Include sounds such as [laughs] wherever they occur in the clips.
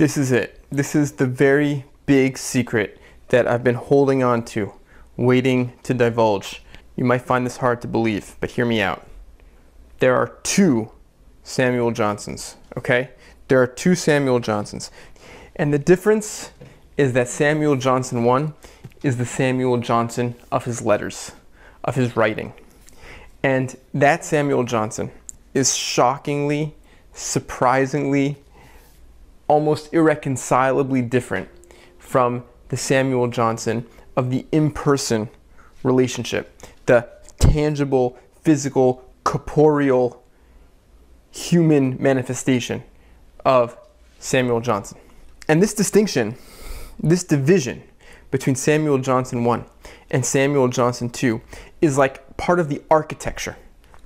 This is it. This is the very big secret that I've been holding on to, waiting to divulge. You might find this hard to believe, but hear me out. There are two Samuel Johnsons, okay? There are two Samuel Johnsons. And the difference is that Samuel Johnson 1 is the Samuel Johnson of his letters, of his writing. And that Samuel Johnson is shockingly, surprisingly, almost irreconcilably different from the Samuel Johnson of the in person relationship, the tangible, physical, corporeal, human manifestation of Samuel Johnson. And this distinction, this division between Samuel Johnson 1 and Samuel Johnson 2 is like part of the architecture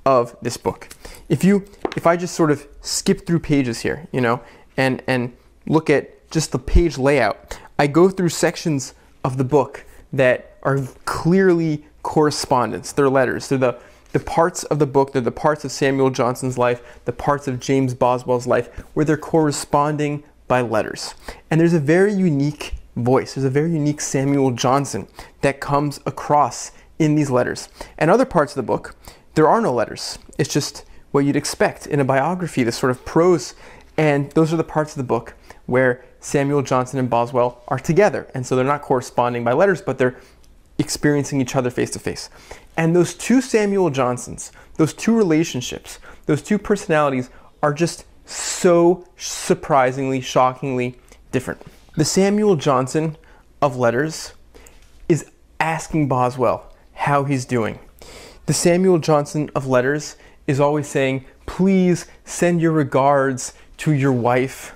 of this book. If you if I just sort of skip through pages here, you know, and and look at just the page layout, I go through sections of the book that are clearly correspondence. They're letters. They're the the parts of the book, they're the parts of Samuel Johnson's life, the parts of James Boswell's life, where they're corresponding by letters. And there's a very unique voice, there's a very unique Samuel Johnson that comes across in these letters. And other parts of the book, there are no letters. It's just what you'd expect in a biography, this sort of prose. And those are the parts of the book where Samuel Johnson and Boswell are together. And so they're not corresponding by letters, but they're experiencing each other face to face. And those two Samuel Johnsons, those two relationships, those two personalities are just so surprisingly, shockingly different. The Samuel Johnson of letters is asking Boswell how he's doing. The Samuel Johnson of letters is always saying, please send your regards to your wife.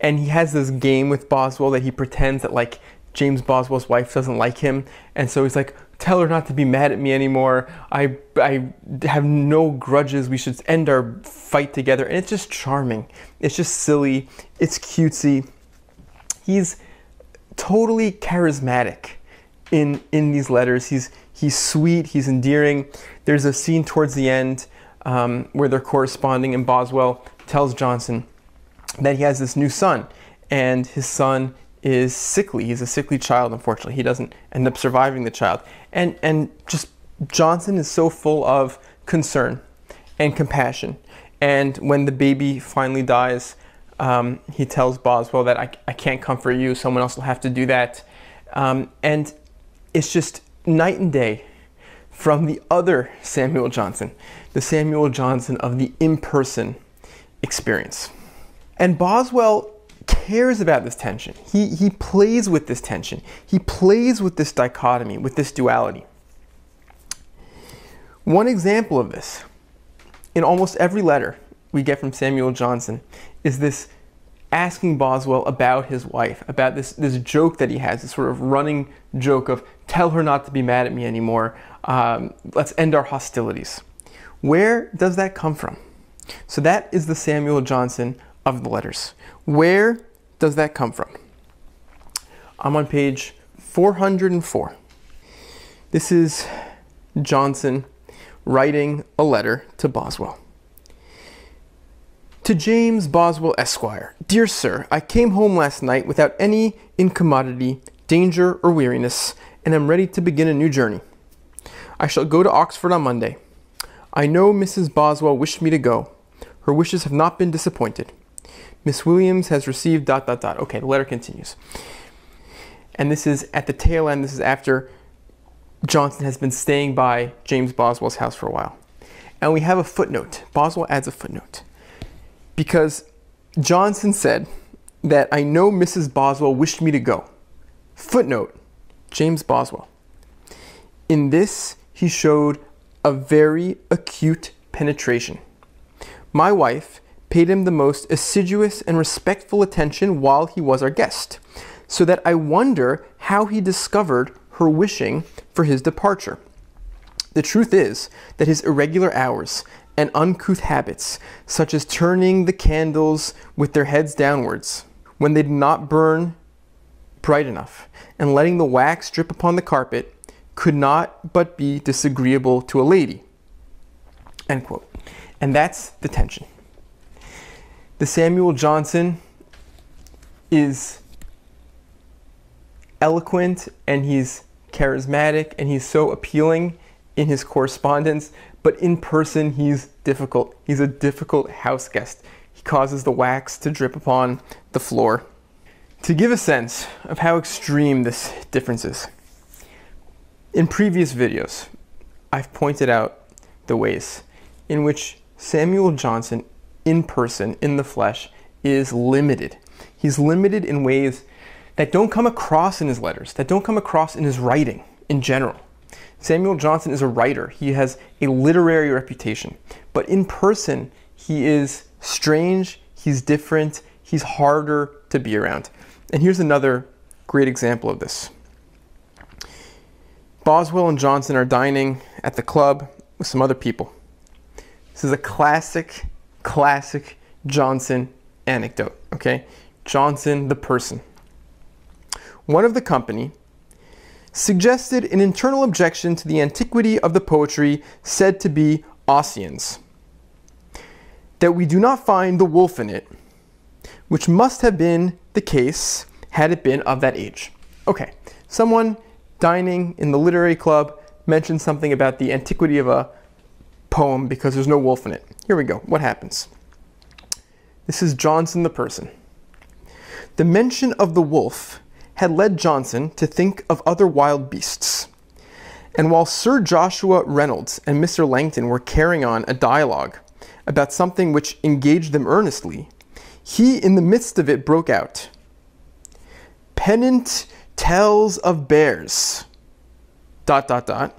And he has this game with Boswell that he pretends that like James Boswell's wife doesn't like him. And so he's like, tell her not to be mad at me anymore. I, I have no grudges. We should end our fight together. And it's just charming. It's just silly. It's cutesy. He's totally charismatic in, in these letters. He's, he's sweet. He's endearing. There's a scene towards the end um, where they're corresponding, and Boswell tells Johnson that he has this new son, and his son is sickly. He's a sickly child, unfortunately. He doesn't end up surviving the child. And, and just Johnson is so full of concern and compassion. And when the baby finally dies, um, he tells Boswell that I, I can't comfort you, someone else will have to do that. Um, and it's just night and day from the other Samuel Johnson, the Samuel Johnson of the in person experience. And Boswell cares about this tension. He, he plays with this tension. He plays with this dichotomy, with this duality. One example of this, in almost every letter we get from Samuel Johnson, is this asking Boswell about his wife, about this, this joke that he has, this sort of running joke of, tell her not to be mad at me anymore, um, let's end our hostilities. Where does that come from? So that is the Samuel Johnson of the letters. Where does that come from? I'm on page 404. This is Johnson writing a letter to Boswell. To James Boswell, Esquire. Dear Sir, I came home last night without any incommodity, danger, or weariness, and am ready to begin a new journey. I shall go to Oxford on Monday. I know Mrs. Boswell wished me to go. Her wishes have not been disappointed. Miss Williams has received dot dot dot. Okay, the letter continues. And this is at the tail end, this is after Johnson has been staying by James Boswell's house for a while. And we have a footnote. Boswell adds a footnote. Because Johnson said that I know Mrs. Boswell wished me to go. Footnote James Boswell. In this, he showed a very acute penetration. My wife paid him the most assiduous and respectful attention while he was our guest, so that I wonder how he discovered her wishing for his departure. The truth is that his irregular hours and uncouth habits, such as turning the candles with their heads downwards, when they did not burn bright enough, and letting the wax drip upon the carpet, could not but be disagreeable to a lady. End quote. And that's the tension the Samuel Johnson is eloquent and he's charismatic and he's so appealing in his correspondence, but in person he's difficult. He's a difficult house guest. He causes the wax to drip upon the floor. To give a sense of how extreme this difference is, in previous videos, I've pointed out the ways in which Samuel Johnson, in person, in the flesh, is limited. He's limited in ways that don't come across in his letters, that don't come across in his writing in general. Samuel Johnson is a writer, he has a literary reputation, but in person, he is strange, he's different, he's harder to be around. And here's another great example of this. Boswell and Johnson are dining at the club with some other people. This is a classic, classic Johnson anecdote, okay? Johnson, the person. One of the company suggested an internal objection to the antiquity of the poetry said to be Ossian's. That we do not find the wolf in it, which must have been the case had it been of that age. Okay, someone dining in the literary club mentioned something about the antiquity of a poem because there's no wolf in it. Here we go. What happens? This is Johnson the person. The mention of the wolf had led Johnson to think of other wild beasts. And while Sir Joshua Reynolds and Mr. Langton were carrying on a dialogue about something which engaged them earnestly, he, in the midst of it, broke out Pennant tells of bears. Dot, dot, dot.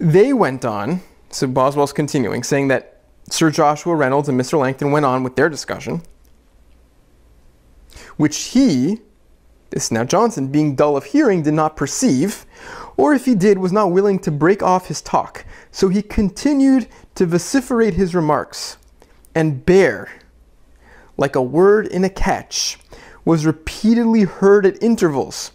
They went on, so Boswell's continuing, saying that Sir Joshua Reynolds and Mr. Langton went on with their discussion, which he, this now Johnson, being dull of hearing, did not perceive, or if he did, was not willing to break off his talk. So he continued to vociferate his remarks, and bear, like a word in a catch, was repeatedly heard at intervals,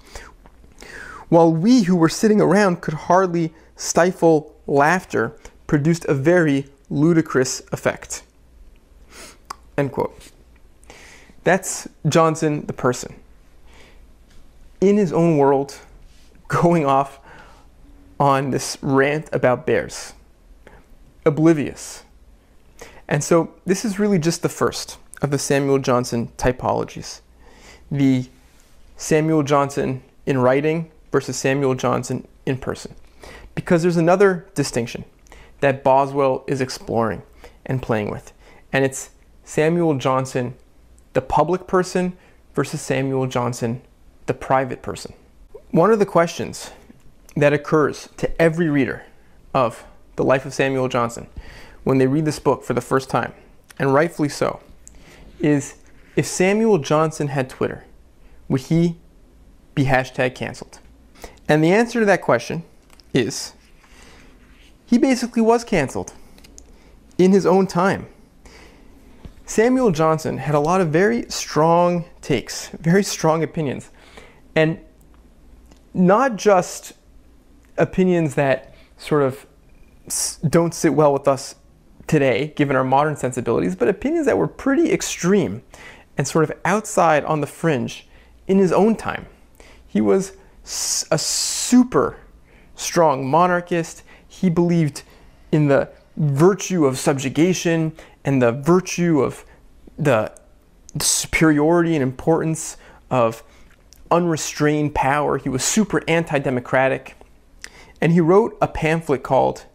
while we who were sitting around could hardly stifle laughter, produced a very ludicrous effect. End quote. That's Johnson, the person. In his own world, [laughs] going off on this rant about bears, oblivious. And so, this is really just the first of the Samuel Johnson typologies. The Samuel Johnson in writing versus Samuel Johnson in person. Because there's another distinction that Boswell is exploring and playing with, and it's Samuel Johnson the public person versus Samuel Johnson, the private person. One of the questions that occurs to every reader of the life of Samuel Johnson when they read this book for the first time, and rightfully so, is if Samuel Johnson had Twitter, would he be hashtag canceled? And the answer to that question is he basically was canceled in his own time. Samuel Johnson had a lot of very strong takes, very strong opinions, and not just opinions that sort of don't sit well with us today, given our modern sensibilities, but opinions that were pretty extreme and sort of outside on the fringe in his own time. He was a super strong monarchist. He believed in the virtue of subjugation and the virtue of the, superiority and importance of unrestrained power. He was super anti democratic. And he wrote a pamphlet called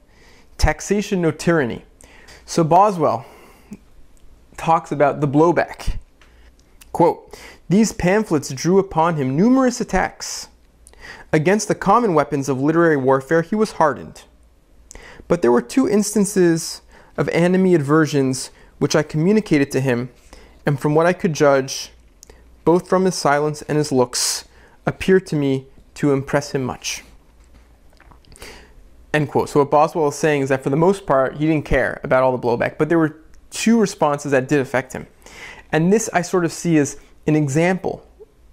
Taxation No Tyranny. So Boswell talks about the blowback. Quote, these pamphlets drew upon him numerous attacks. Against the common weapons of literary warfare, he was hardened. But there were two instances of animadversions which I communicated to him, and from what I could judge, both from his silence and his looks, appeared to me to impress him much. End quote. So what Boswell is saying is that for the most part, he didn't care about all the blowback, but there were two responses that did affect him. And this I sort of see as an example,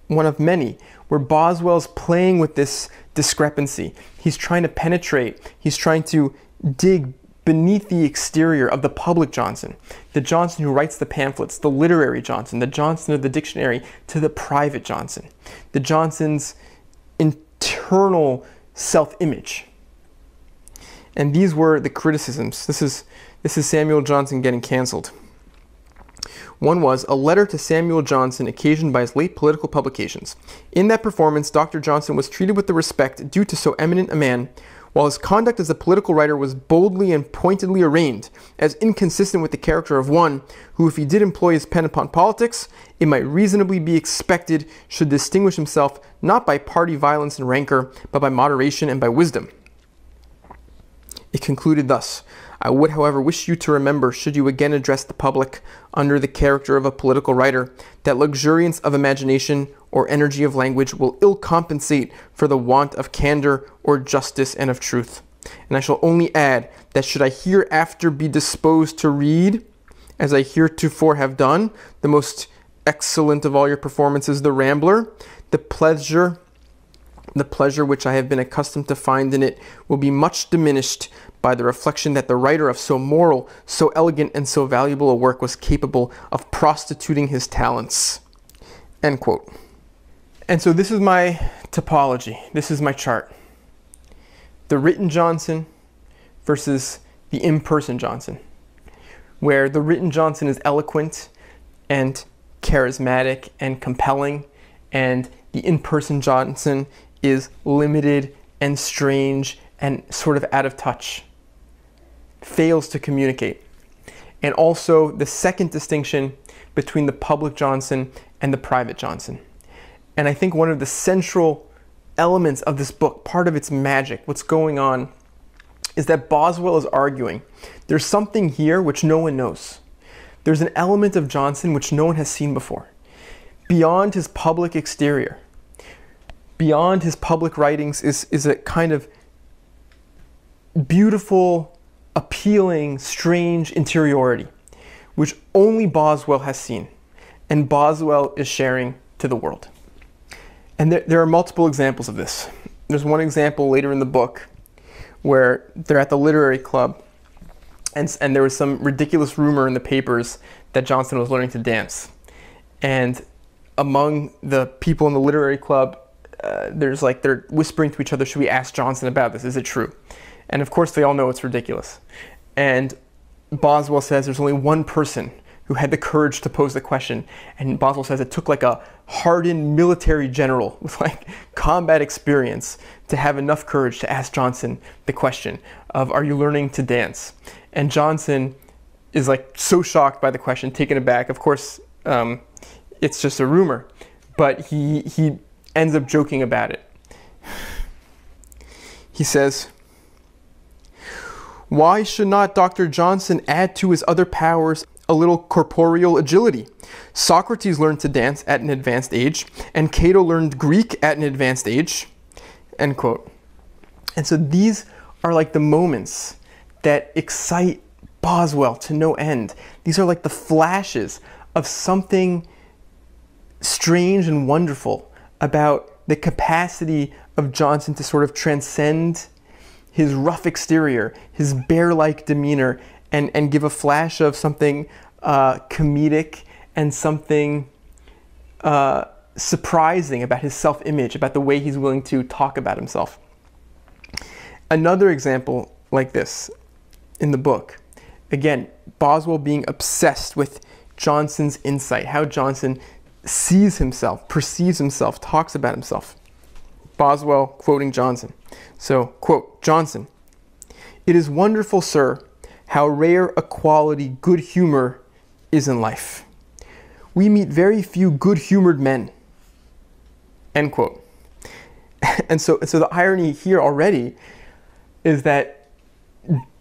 one of many, where Boswell's playing with this discrepancy. He's trying to penetrate, he's trying to dig beneath the exterior of the public Johnson, the Johnson who writes the pamphlets, the literary Johnson, the Johnson of the dictionary, to the private Johnson, the Johnson's internal self image. And these were the criticisms. This is, this is Samuel Johnson getting canceled. One was a letter to Samuel Johnson occasioned by his late political publications. In that performance, Dr. Johnson was treated with the respect due to so eminent a man, while his conduct as a political writer was boldly and pointedly arraigned as inconsistent with the character of one who, if he did employ his pen upon politics, it might reasonably be expected should distinguish himself not by party violence and rancor, but by moderation and by wisdom. It concluded thus I would, however, wish you to remember, should you again address the public under the character of a political writer, that luxuriance of imagination or energy of language will ill compensate for the want of candor or justice and of truth. And I shall only add that should I hereafter be disposed to read, as I heretofore have done, the most excellent of all your performances, The Rambler, the pleasure the pleasure which I have been accustomed to find in it will be much diminished by the reflection that the writer of so moral, so elegant, and so valuable a work was capable of prostituting his talents. End quote. And so this is my topology. This is my chart. The written Johnson versus the in person Johnson, where the written Johnson is eloquent and charismatic and compelling, and the in person Johnson is limited and strange and sort of out of touch fails to communicate. And also the second distinction between the public Johnson and the private Johnson. And I think one of the central elements of this book, part of its magic, what's going on, is that Boswell is arguing there's something here which no one knows. There's an element of Johnson which no one has seen before. Beyond his public exterior, beyond his public writings, is, is a kind of beautiful appealing, strange interiority, which only Boswell has seen, and Boswell is sharing to the world. And there, there are multiple examples of this. There's one example later in the book where they're at the literary club, and, and there was some ridiculous rumor in the papers that Johnson was learning to dance. And among the people in the literary club, uh, there's like they're whispering to each other, "Should we ask Johnson about this? Is it true?" And of course, they all know it's ridiculous. And Boswell says there's only one person who had the courage to pose the question. And Boswell says it took like a hardened military general [laughs] with like combat experience to have enough courage to ask Johnson the question of, Are you learning to dance? And Johnson is like so shocked by the question, taken aback. Of course, um, it's just a rumor, but he, he ends up joking about it. He says, why should not Dr. Johnson add to his other powers a little corporeal agility? Socrates learned to dance at an advanced age, and Cato learned Greek at an advanced age. End quote. And so these are like the moments that excite Boswell to no end. These are like the flashes of something strange and wonderful about the capacity of Johnson to sort of transcend his rough exterior, his bear like demeanor, and, and give a flash of something uh, comedic and something uh, surprising about his self image, about the way he's willing to talk about himself. Another example like this in the book, again, Boswell being obsessed with Johnson's insight, how Johnson sees himself, perceives himself, talks about himself. Boswell quoting Johnson. So, quote Johnson, It is wonderful, sir, how rare a quality good humor is in life. We meet very few good humored men. End quote. [laughs] And so, so the irony here already is that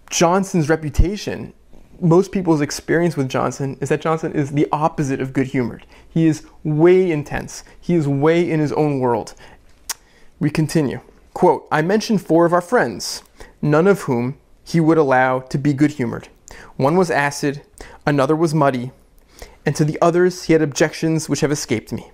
Johnson's reputation, most people's experience with Johnson is that Johnson is the opposite of good humored. He is way intense. He is way in his own world. We continue. Quote, I mentioned four of our friends, none of whom he would allow to be good humored. One was acid, another was muddy, and to the others he had objections which have escaped me.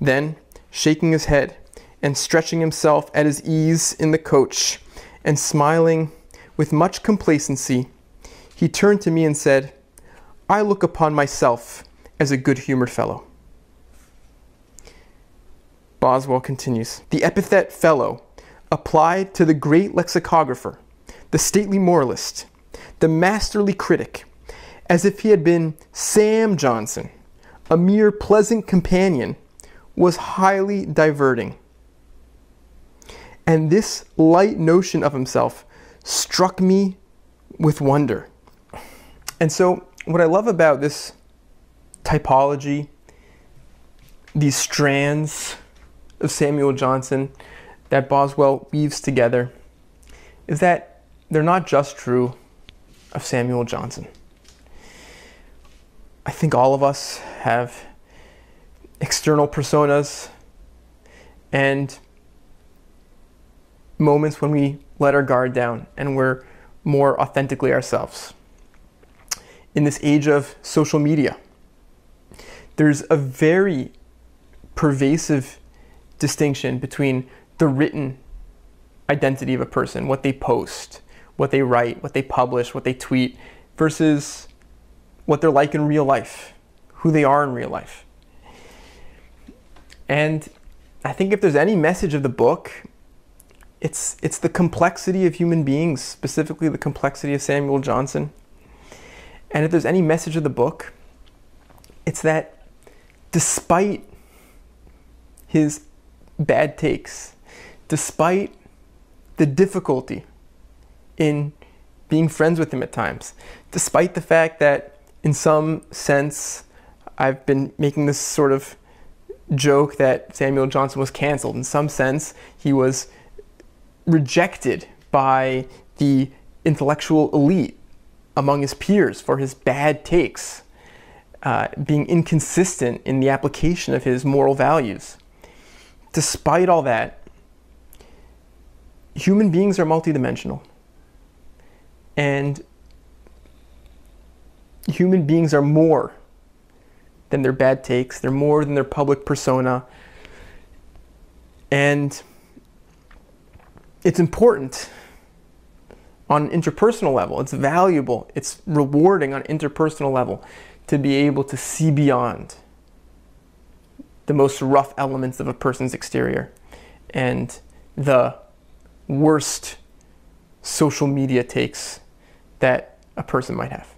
Then, shaking his head and stretching himself at his ease in the coach, and smiling with much complacency, he turned to me and said, I look upon myself as a good humored fellow. Boswell continues The epithet fellow applied to the great lexicographer, the stately moralist, the masterly critic, as if he had been Sam Johnson, a mere pleasant companion, was highly diverting. And this light notion of himself struck me with wonder. And so, what I love about this typology, these strands of Samuel Johnson that Boswell weaves together, is that they're not just true of Samuel Johnson. I think all of us have external personas and moments when we let our guard down and we're more authentically ourselves. In this age of social media, there's a very pervasive distinction between the written identity of a person, what they post, what they write, what they publish, what they tweet, versus what they're like in real life, who they are in real life. And I think if there's any message of the book, it's it's the complexity of human beings, specifically the complexity of Samuel Johnson. And if there's any message of the book, it's that despite his bad takes, despite the difficulty in being friends with him at times, despite the fact that in some sense I've been making this sort of joke that Samuel Johnson was canceled. In some sense, he was rejected by the intellectual elite among his peers for his bad takes, uh, being inconsistent in the application of his moral values. Despite all that, human beings are multidimensional. And human beings are more than their bad takes, they're more than their public persona. And it's important on an interpersonal level. It's valuable, it's rewarding on an interpersonal level to be able to see beyond the most rough elements of a person's exterior and the worst social media takes that a person might have.